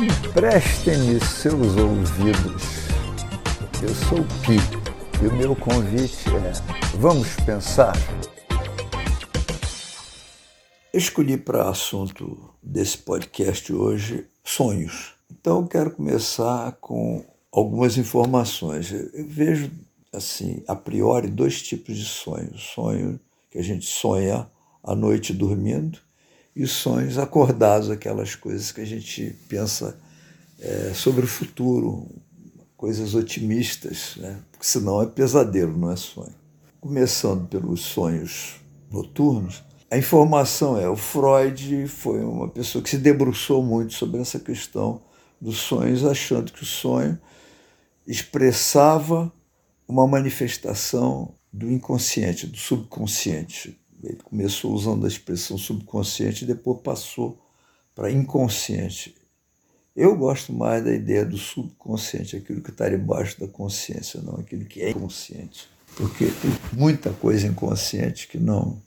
Emprestem-me seus ouvidos. Eu sou o Pi e o meu convite é: vamos pensar? Escolhi para assunto desse podcast hoje sonhos. Então eu quero começar com algumas informações. Eu vejo assim, a priori, dois tipos de sonhos: sonho que a gente sonha à noite dormindo e sonhos acordados, aquelas coisas que a gente pensa é, sobre o futuro, coisas otimistas, né? porque senão é pesadelo, não é sonho. Começando pelos sonhos noturnos, a informação é: o Freud foi uma pessoa que se debruçou muito sobre essa questão dos sonhos, achando que o sonho expressava uma manifestação do inconsciente, do subconsciente. Ele começou usando a expressão subconsciente e depois passou para inconsciente. Eu gosto mais da ideia do subconsciente, aquilo que está debaixo da consciência, não aquilo que é inconsciente. Porque tem muita coisa inconsciente que não,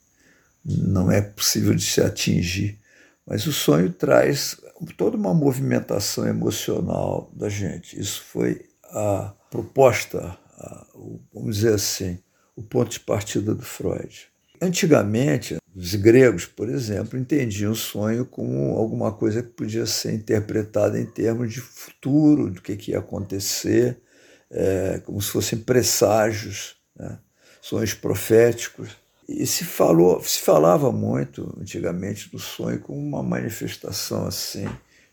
não é possível de se atingir. Mas o sonho traz toda uma movimentação emocional da gente. Isso foi a proposta, a, vamos dizer assim, o ponto de partida do Freud. Antigamente, os gregos, por exemplo, entendiam o sonho como alguma coisa que podia ser interpretada em termos de futuro, do que, que ia acontecer, é, como se fossem presságios, né? sonhos proféticos. E se, falou, se falava muito antigamente do sonho como uma manifestação assim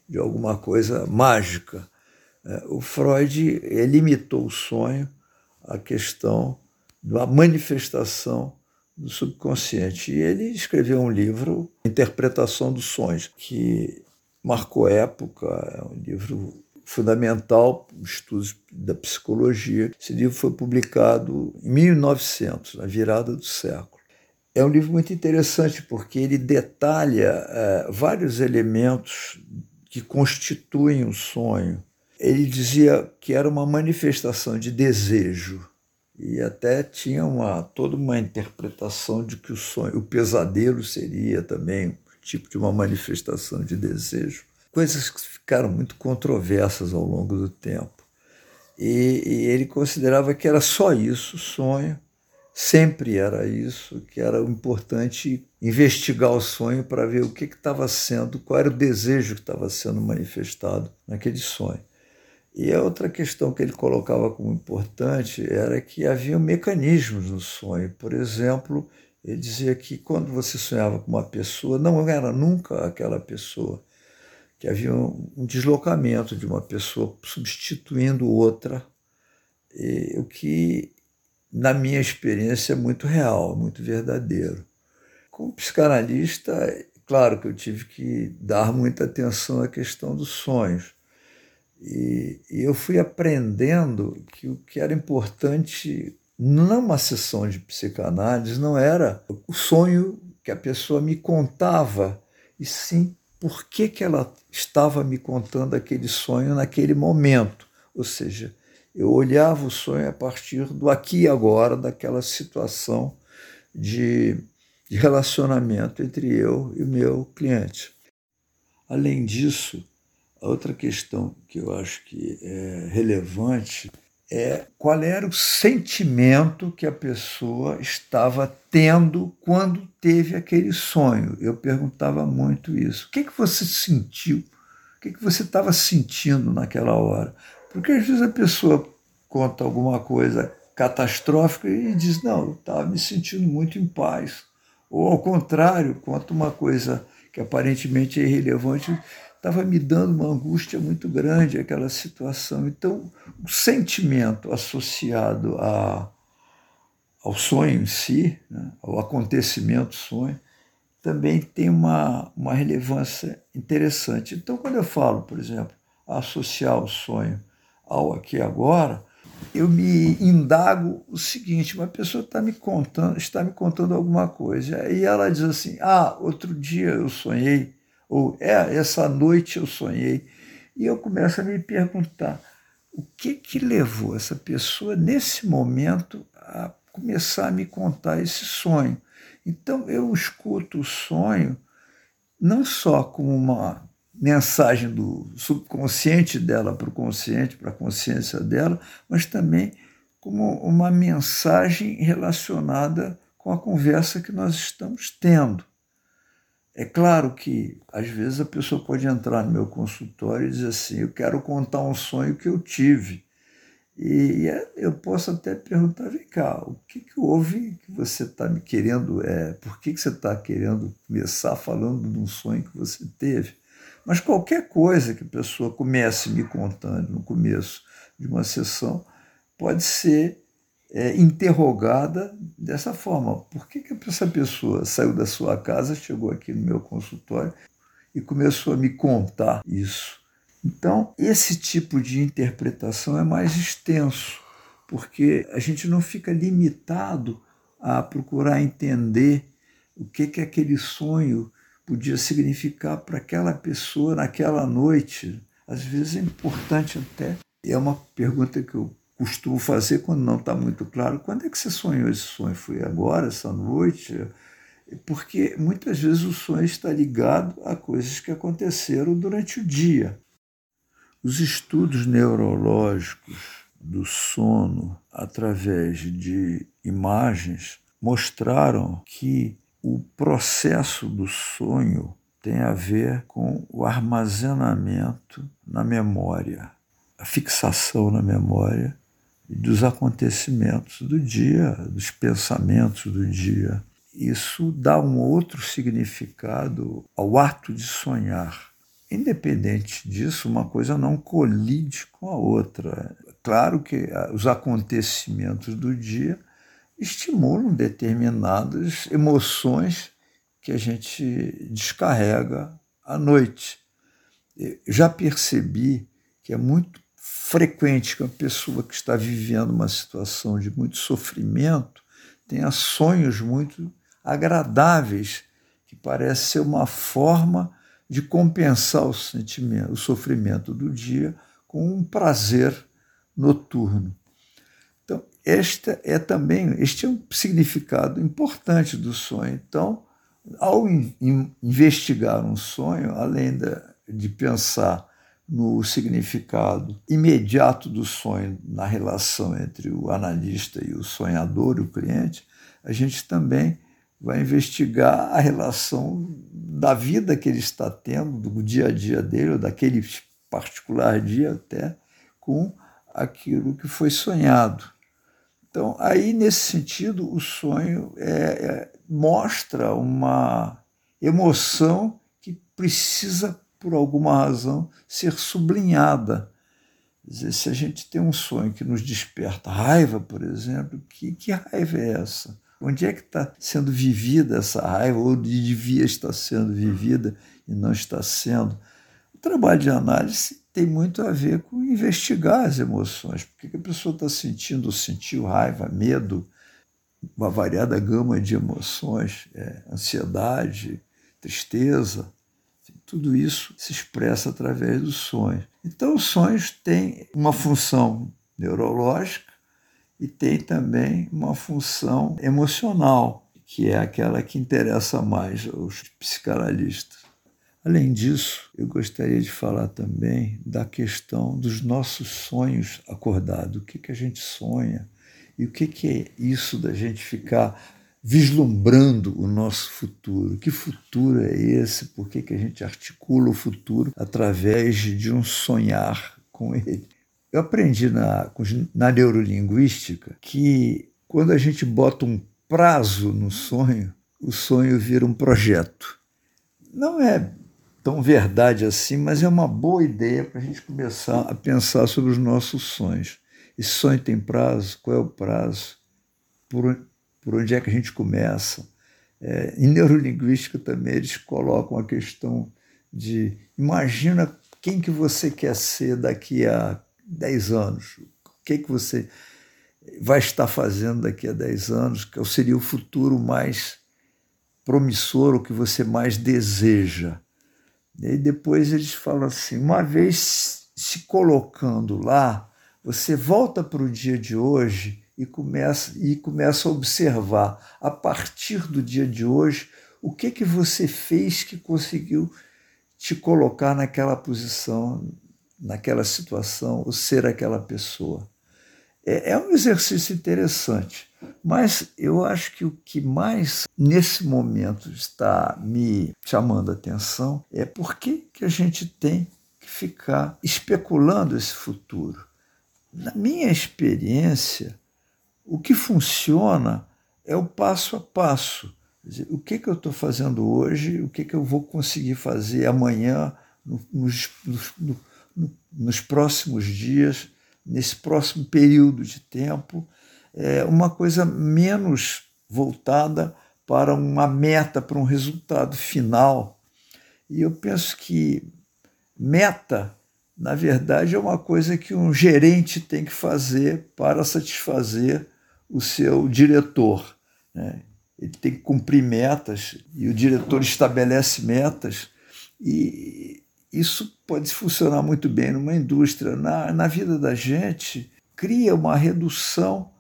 de alguma coisa mágica. É, o Freud limitou o sonho à questão da manifestação do subconsciente. E ele escreveu um livro, Interpretação dos Sonhos, que marcou época, é um livro fundamental para estudos da psicologia. Esse livro foi publicado em 1900, na virada do século. É um livro muito interessante porque ele detalha é, vários elementos que constituem o sonho. Ele dizia que era uma manifestação de desejo, e até tinha uma, toda uma interpretação de que o sonho, o pesadelo seria também tipo de uma manifestação de desejo. Coisas que ficaram muito controversas ao longo do tempo. E, e ele considerava que era só isso, o sonho, sempre era isso, que era importante investigar o sonho para ver o que estava sendo, qual era o desejo que estava sendo manifestado naquele sonho. E a outra questão que ele colocava como importante era que havia mecanismos no sonho. Por exemplo, ele dizia que quando você sonhava com uma pessoa, não era nunca aquela pessoa, que havia um deslocamento de uma pessoa substituindo outra, e, o que, na minha experiência, é muito real, muito verdadeiro. Como psicanalista, claro que eu tive que dar muita atenção à questão dos sonhos e, e eu fui aprendendo que o que era importante numa sessão de psicanálise não era o sonho que a pessoa me contava, e sim por que, que ela estava me contando aquele sonho naquele momento. Ou seja, eu olhava o sonho a partir do aqui e agora, daquela situação de, de relacionamento entre eu e o meu cliente. Além disso, a outra questão que eu acho que é relevante é qual era o sentimento que a pessoa estava tendo quando teve aquele sonho. Eu perguntava muito isso. O que, que você sentiu? O que, que você estava sentindo naquela hora? Porque às vezes a pessoa conta alguma coisa catastrófica e diz: Não, eu estava me sentindo muito em paz. Ou ao contrário, conta uma coisa que aparentemente é irrelevante estava me dando uma angústia muito grande aquela situação. Então, o sentimento associado a, ao sonho em si, né, ao acontecimento sonho, também tem uma, uma relevância interessante. Então, quando eu falo, por exemplo, associar o sonho ao aqui e agora, eu me indago o seguinte: uma pessoa está me contando, está me contando alguma coisa, e ela diz assim: Ah, outro dia eu sonhei ou é, essa noite eu sonhei. E eu começo a me perguntar o que que levou essa pessoa nesse momento a começar a me contar esse sonho. Então eu escuto o sonho não só como uma mensagem do subconsciente dela para o consciente, para a consciência dela, mas também como uma mensagem relacionada com a conversa que nós estamos tendo. É claro que, às vezes, a pessoa pode entrar no meu consultório e dizer assim: Eu quero contar um sonho que eu tive. E eu posso até perguntar: vem cá, o que, que houve que você está me querendo? É, por que, que você está querendo começar falando de um sonho que você teve? Mas qualquer coisa que a pessoa comece me contando no começo de uma sessão pode ser é, interrogada dessa forma. Por que, que essa pessoa saiu da sua casa, chegou aqui no meu consultório e começou a me contar isso? Então, esse tipo de interpretação é mais extenso, porque a gente não fica limitado a procurar entender o que, que aquele sonho podia significar para aquela pessoa naquela noite. Às vezes é importante até. É uma pergunta que eu costumo fazer quando não está muito claro. Quando é que você sonhou esse sonho? Foi agora, essa noite? Porque muitas vezes o sonho está ligado a coisas que aconteceram durante o dia. Os estudos neurológicos do sono através de imagens mostraram que o processo do sonho tem a ver com o armazenamento na memória, a fixação na memória dos acontecimentos do dia, dos pensamentos do dia. Isso dá um outro significado ao ato de sonhar. Independente disso, uma coisa não colide com a outra. Claro que ah, os acontecimentos do dia estimulam determinadas emoções que a gente descarrega à noite. Eu já percebi que é muito frequente que uma pessoa que está vivendo uma situação de muito sofrimento tenha sonhos muito agradáveis, que parece ser uma forma de compensar o sentimento, o sofrimento do dia com um prazer noturno. Então, esta é também, este é um significado importante do sonho. Então, ao in, in, investigar um sonho, além da, de pensar no significado imediato do sonho na relação entre o analista e o sonhador, o cliente, a gente também vai investigar a relação da vida que ele está tendo, do dia a dia dele, ou daquele particular dia até, com aquilo que foi sonhado. Então, aí, nesse sentido, o sonho é, é, mostra uma emoção que precisa por alguma razão, ser sublinhada. Dizer, se a gente tem um sonho que nos desperta raiva, por exemplo, que, que raiva é essa? Onde é que está sendo vivida essa raiva, ou devia estar sendo vivida e não está sendo? O trabalho de análise tem muito a ver com investigar as emoções. Por que a pessoa está sentindo ou sentiu raiva, medo, uma variada gama de emoções, é, ansiedade, tristeza, tudo isso se expressa através dos sonhos. Então, os sonhos têm uma função neurológica e tem também uma função emocional, que é aquela que interessa mais aos psicanalistas. Além disso, eu gostaria de falar também da questão dos nossos sonhos acordados. O que, que a gente sonha e o que, que é isso da gente ficar vislumbrando o nosso futuro. Que futuro é esse? Por que, que a gente articula o futuro através de um sonhar com ele? Eu aprendi na, na neurolinguística que quando a gente bota um prazo no sonho, o sonho vira um projeto. Não é tão verdade assim, mas é uma boa ideia para a gente começar a pensar sobre os nossos sonhos. Esse sonho tem prazo? Qual é o prazo? Por, por onde é que a gente começa. É, em neurolinguística também eles colocam a questão de imagina quem que você quer ser daqui a 10 anos, o que, que você vai estar fazendo daqui a 10 anos, que seria o futuro mais promissor, o que você mais deseja. E depois eles falam assim: uma vez se colocando lá, você volta para o dia de hoje e começa, e começa a observar, a partir do dia de hoje, o que, que você fez que conseguiu te colocar naquela posição, naquela situação, ou ser aquela pessoa. É, é um exercício interessante, mas eu acho que o que mais nesse momento está me chamando a atenção é por que, que a gente tem que ficar especulando esse futuro. Na minha experiência, o que funciona é o passo a passo. Dizer, o que, que eu estou fazendo hoje, o que, que eu vou conseguir fazer amanhã, nos, no, nos próximos dias, nesse próximo período de tempo, é uma coisa menos voltada para uma meta, para um resultado final. E eu penso que meta, na verdade, é uma coisa que um gerente tem que fazer para satisfazer o seu diretor. Né? Ele tem que cumprir metas e o diretor estabelece metas e isso pode funcionar muito bem numa indústria. Na, na vida da gente, cria uma redução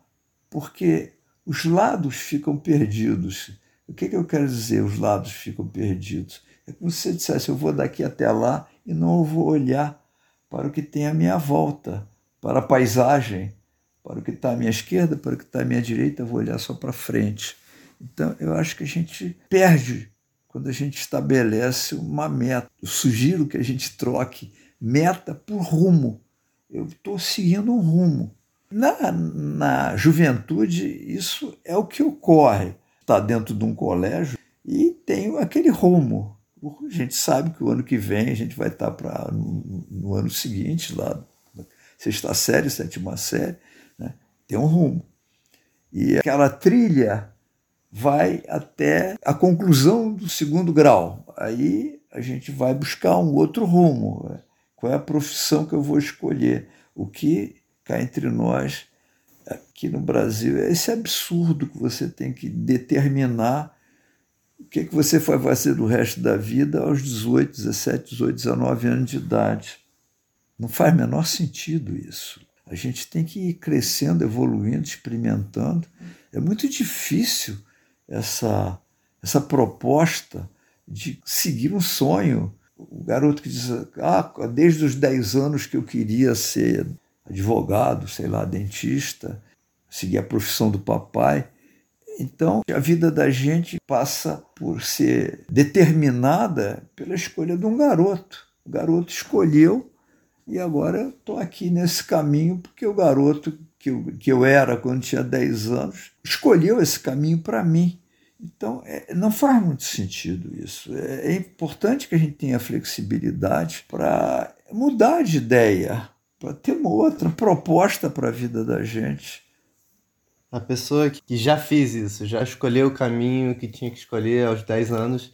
porque os lados ficam perdidos. O que, que eu quero dizer, os lados ficam perdidos? É como se você dissesse, eu vou daqui até lá e não vou olhar para o que tem à minha volta, para a paisagem, para o que está à minha esquerda, para o que está à minha direita, vou olhar só para frente. Então, eu acho que a gente perde quando a gente estabelece uma meta. Eu sugiro que a gente troque meta por rumo. Eu estou seguindo um rumo. Na, na juventude, isso é o que ocorre. Está dentro de um colégio e tem aquele rumo. A gente sabe que o ano que vem a gente vai estar tá para no, no, ano seguinte, lá, sexta série, sétima série? Tem um rumo. E aquela trilha vai até a conclusão do segundo grau. Aí a gente vai buscar um outro rumo. Qual é a profissão que eu vou escolher? O que cá entre nós, aqui no Brasil, é esse absurdo que você tem que determinar o que, é que você vai fazer do resto da vida aos 18, 17, 18, 19 anos de idade. Não faz menor sentido isso. A gente tem que ir crescendo, evoluindo, experimentando. É muito difícil essa, essa proposta de seguir um sonho. O garoto que diz, ah, desde os 10 anos que eu queria ser advogado, sei lá, dentista, seguir a profissão do papai. Então, a vida da gente passa por ser determinada pela escolha de um garoto. O garoto escolheu e agora estou aqui nesse caminho porque o garoto que eu, que eu era quando tinha 10 anos escolheu esse caminho para mim. Então, é, não faz muito sentido isso. É, é importante que a gente tenha flexibilidade para mudar de ideia, para ter uma outra proposta para a vida da gente. A pessoa que já fez isso, já escolheu o caminho que tinha que escolher aos 10 anos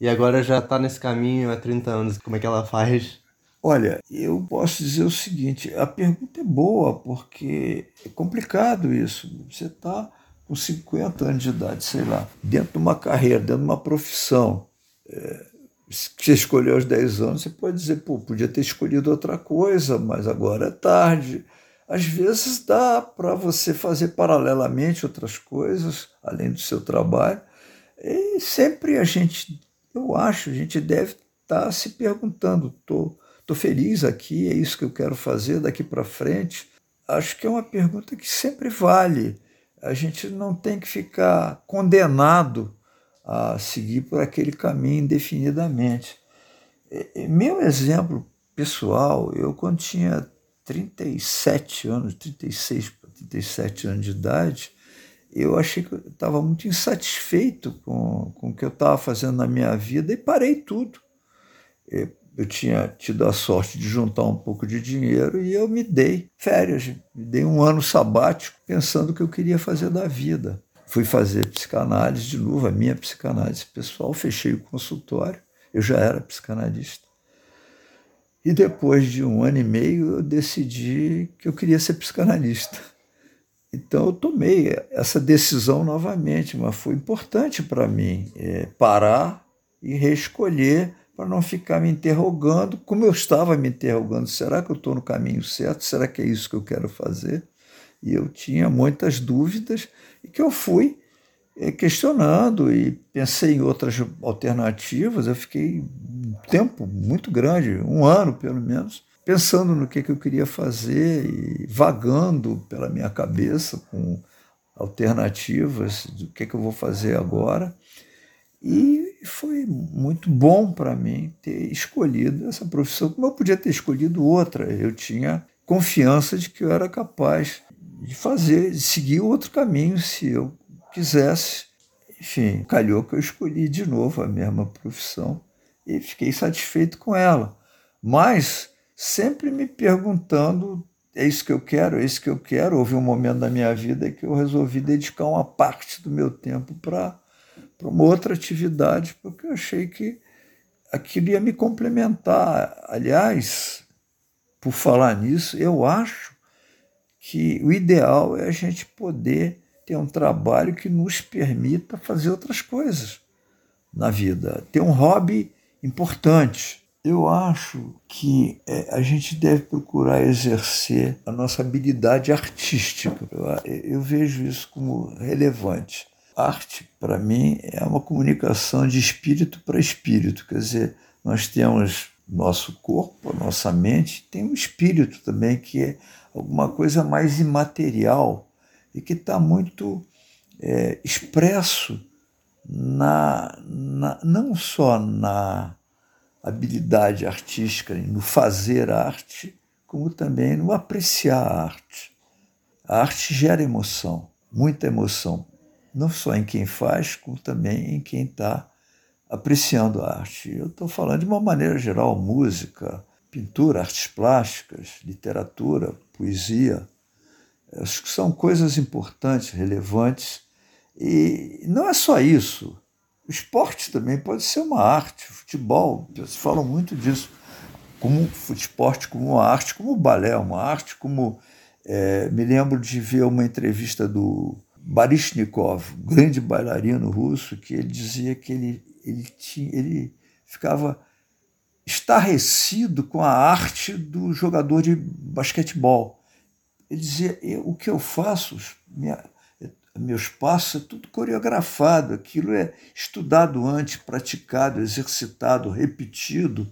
e agora já está nesse caminho há 30 anos, como é que ela faz? Olha, eu posso dizer o seguinte: a pergunta é boa, porque é complicado isso. Você está com 50 anos de idade, sei lá, dentro de uma carreira, dentro de uma profissão, é, você escolheu aos 10 anos, você pode dizer, pô, podia ter escolhido outra coisa, mas agora é tarde. Às vezes dá para você fazer paralelamente outras coisas, além do seu trabalho. E sempre a gente, eu acho, a gente deve estar tá se perguntando: estou tô feliz aqui, é isso que eu quero fazer daqui para frente? Acho que é uma pergunta que sempre vale a gente não tem que ficar condenado a seguir por aquele caminho indefinidamente. Meu exemplo pessoal, eu quando tinha 37 anos, 36 37 anos de idade, eu achei que eu estava muito insatisfeito com, com o que eu estava fazendo na minha vida e parei tudo eu tinha tido a sorte de juntar um pouco de dinheiro e eu me dei férias, me dei um ano sabático pensando o que eu queria fazer da vida. Fui fazer psicanálise de novo, a minha psicanálise pessoal, fechei o consultório, eu já era psicanalista. E depois de um ano e meio eu decidi que eu queria ser psicanalista. Então eu tomei essa decisão novamente, mas foi importante para mim é, parar e reescolher para não ficar me interrogando, como eu estava me interrogando, será que eu estou no caminho certo? Será que é isso que eu quero fazer? E eu tinha muitas dúvidas e que eu fui eh, questionando e pensei em outras alternativas. Eu fiquei tempo muito grande, um ano pelo menos, pensando no que, que eu queria fazer e vagando pela minha cabeça com alternativas do que, que eu vou fazer agora. E foi muito bom para mim ter escolhido essa profissão, como eu podia ter escolhido outra. Eu tinha confiança de que eu era capaz de fazer, de seguir outro caminho se eu quisesse. Enfim, calhou que eu escolhi de novo a mesma profissão e fiquei satisfeito com ela. Mas sempre me perguntando: é isso que eu quero? É isso que eu quero? Houve um momento da minha vida que eu resolvi dedicar uma parte do meu tempo para uma outra atividade, porque eu achei que aquilo ia me complementar. Aliás, por falar nisso, eu acho que o ideal é a gente poder ter um trabalho que nos permita fazer outras coisas na vida, ter um hobby importante. Eu acho que é, a gente deve procurar exercer a nossa habilidade artística. Eu, eu vejo isso como relevante. Arte, para mim, é uma comunicação de espírito para espírito. Quer dizer, nós temos nosso corpo, nossa mente, tem um espírito também, que é alguma coisa mais imaterial e que está muito é, expresso na, na, não só na habilidade artística, no fazer arte, como também no apreciar a arte. A arte gera emoção, muita emoção, não só em quem faz, como também em quem está apreciando a arte. Eu estou falando de uma maneira geral, música, pintura, artes plásticas, literatura, poesia, Acho que são coisas importantes, relevantes. E não é só isso. O esporte também pode ser uma arte. O futebol, eles falam muito disso, como esporte, como uma arte, como o balé, uma arte, como. É, me lembro de ver uma entrevista do Baryshnikov, grande bailarino russo, que ele dizia que ele, ele, tinha, ele ficava estarrecido com a arte do jogador de basquetebol ele dizia: o que eu faço, minha, meus passos, é tudo coreografado, aquilo é estudado antes, praticado, exercitado, repetido.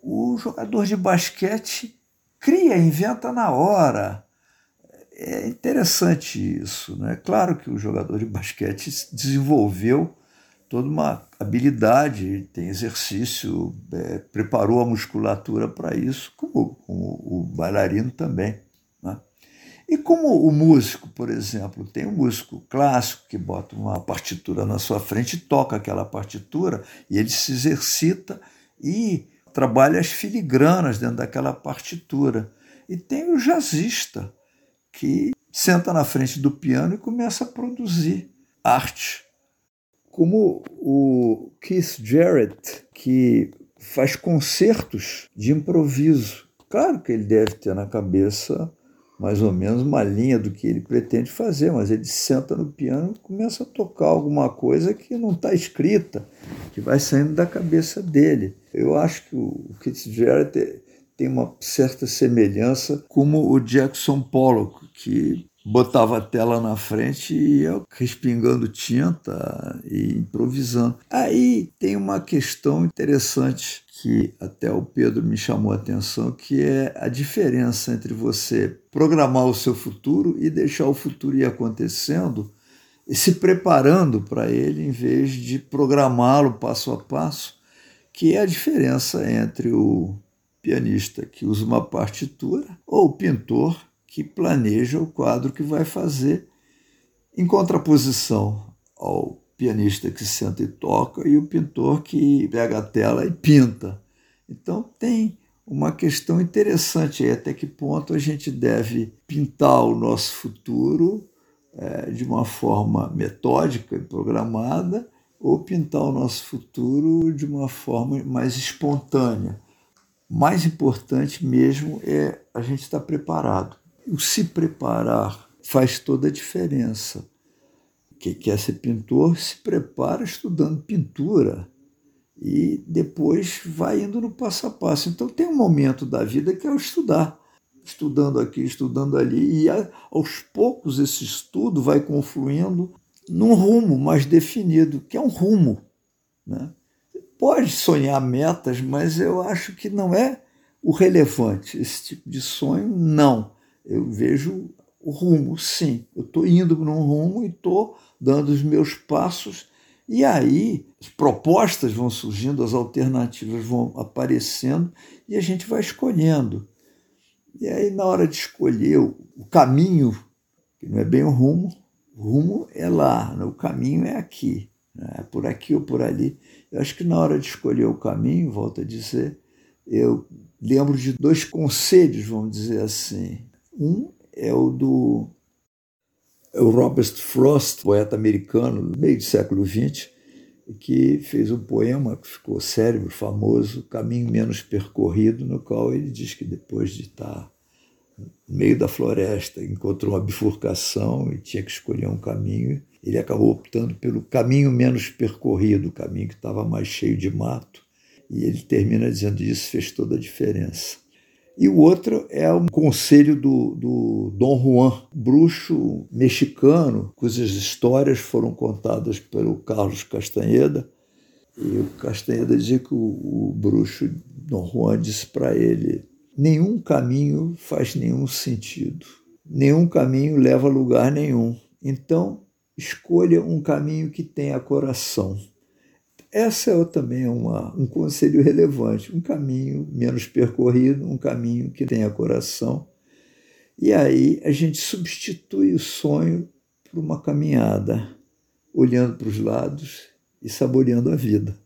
O jogador de basquete cria, inventa na hora. É interessante isso. Né? Claro que o jogador de basquete desenvolveu toda uma habilidade, tem exercício, é, preparou a musculatura para isso, como, como o bailarino também. E como o músico, por exemplo, tem um músico clássico que bota uma partitura na sua frente e toca aquela partitura e ele se exercita e trabalha as filigranas dentro daquela partitura. E tem o jazzista que senta na frente do piano e começa a produzir arte. Como o Keith Jarrett, que faz concertos de improviso. Claro que ele deve ter na cabeça mais ou menos uma linha do que ele pretende fazer, mas ele senta no piano e começa a tocar alguma coisa que não está escrita, que vai saindo da cabeça dele. Eu acho que o Keith Jarrett tem uma certa semelhança como o Jackson Pollock, que botava a tela na frente e ia respingando tinta e improvisando. Aí tem uma questão interessante que até o Pedro me chamou a atenção, que é a diferença entre você programar o seu futuro e deixar o futuro ir acontecendo e se preparando para ele em vez de programá-lo passo a passo, que é a diferença entre o pianista que usa uma partitura ou o pintor que planeja o quadro que vai fazer, em contraposição ao pianista que senta e toca e o pintor que pega a tela e pinta. Então tem uma questão interessante aí, até que ponto a gente deve pintar o nosso futuro é, de uma forma metódica e programada ou pintar o nosso futuro de uma forma mais espontânea. Mais importante mesmo é a gente estar preparado o se preparar faz toda a diferença. Quem quer ser pintor se prepara estudando pintura e depois vai indo no passo a passo. Então tem um momento da vida que é o estudar, estudando aqui, estudando ali, e aos poucos esse estudo vai confluindo num rumo mais definido, que é um rumo. Né? Pode sonhar metas, mas eu acho que não é o relevante. Esse tipo de sonho, não. Eu vejo o rumo, sim. Eu estou indo num rumo e estou dando os meus passos, e aí as propostas vão surgindo, as alternativas vão aparecendo e a gente vai escolhendo. E aí, na hora de escolher o caminho, que não é bem o rumo, o rumo é lá, né? o caminho é aqui, né? por aqui ou por ali. Eu acho que na hora de escolher o caminho, volto a dizer, eu lembro de dois conselhos, vamos dizer assim. Um é o do é Robert Frost, poeta americano meio do século XX, que fez um poema que ficou célebre, famoso, Caminho Menos Percorrido, no qual ele diz que depois de estar no meio da floresta, encontrou uma bifurcação e tinha que escolher um caminho. Ele acabou optando pelo caminho menos percorrido, o caminho que estava mais cheio de mato. E ele termina dizendo isso fez toda a diferença. E o outro é um conselho do, do Dom Juan, bruxo mexicano, cujas histórias foram contadas pelo Carlos Castanheda. E o Castanheda dizia que o, o bruxo Dom Juan disse para ele: nenhum caminho faz nenhum sentido, nenhum caminho leva a lugar nenhum. Então, escolha um caminho que tenha coração. Essa é também uma, um conselho relevante, um caminho menos percorrido, um caminho que tenha coração. E aí a gente substitui o sonho por uma caminhada, olhando para os lados e saboreando a vida.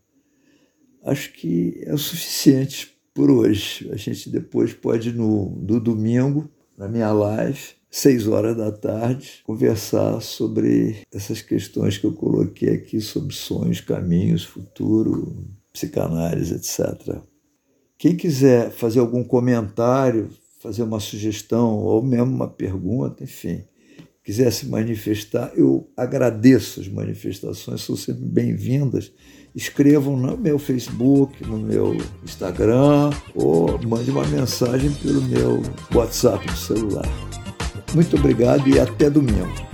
Acho que é o suficiente por hoje. A gente depois pode, no, domingo, na minha live, seis horas da tarde, conversar sobre essas questões que eu coloquei aqui sobre sonhos, caminhos, futuro, psicanálise, etc. Quem quiser fazer algum comentário, fazer uma sugestão ou mesmo uma pergunta, enfim, quiser se manifestar, eu agradeço as manifestações, são sempre bem-vindas. Escrevam no meu Facebook, no meu Instagram ou mande uma mensagem pelo meu WhatsApp do celular. Muito obrigado e até domingo.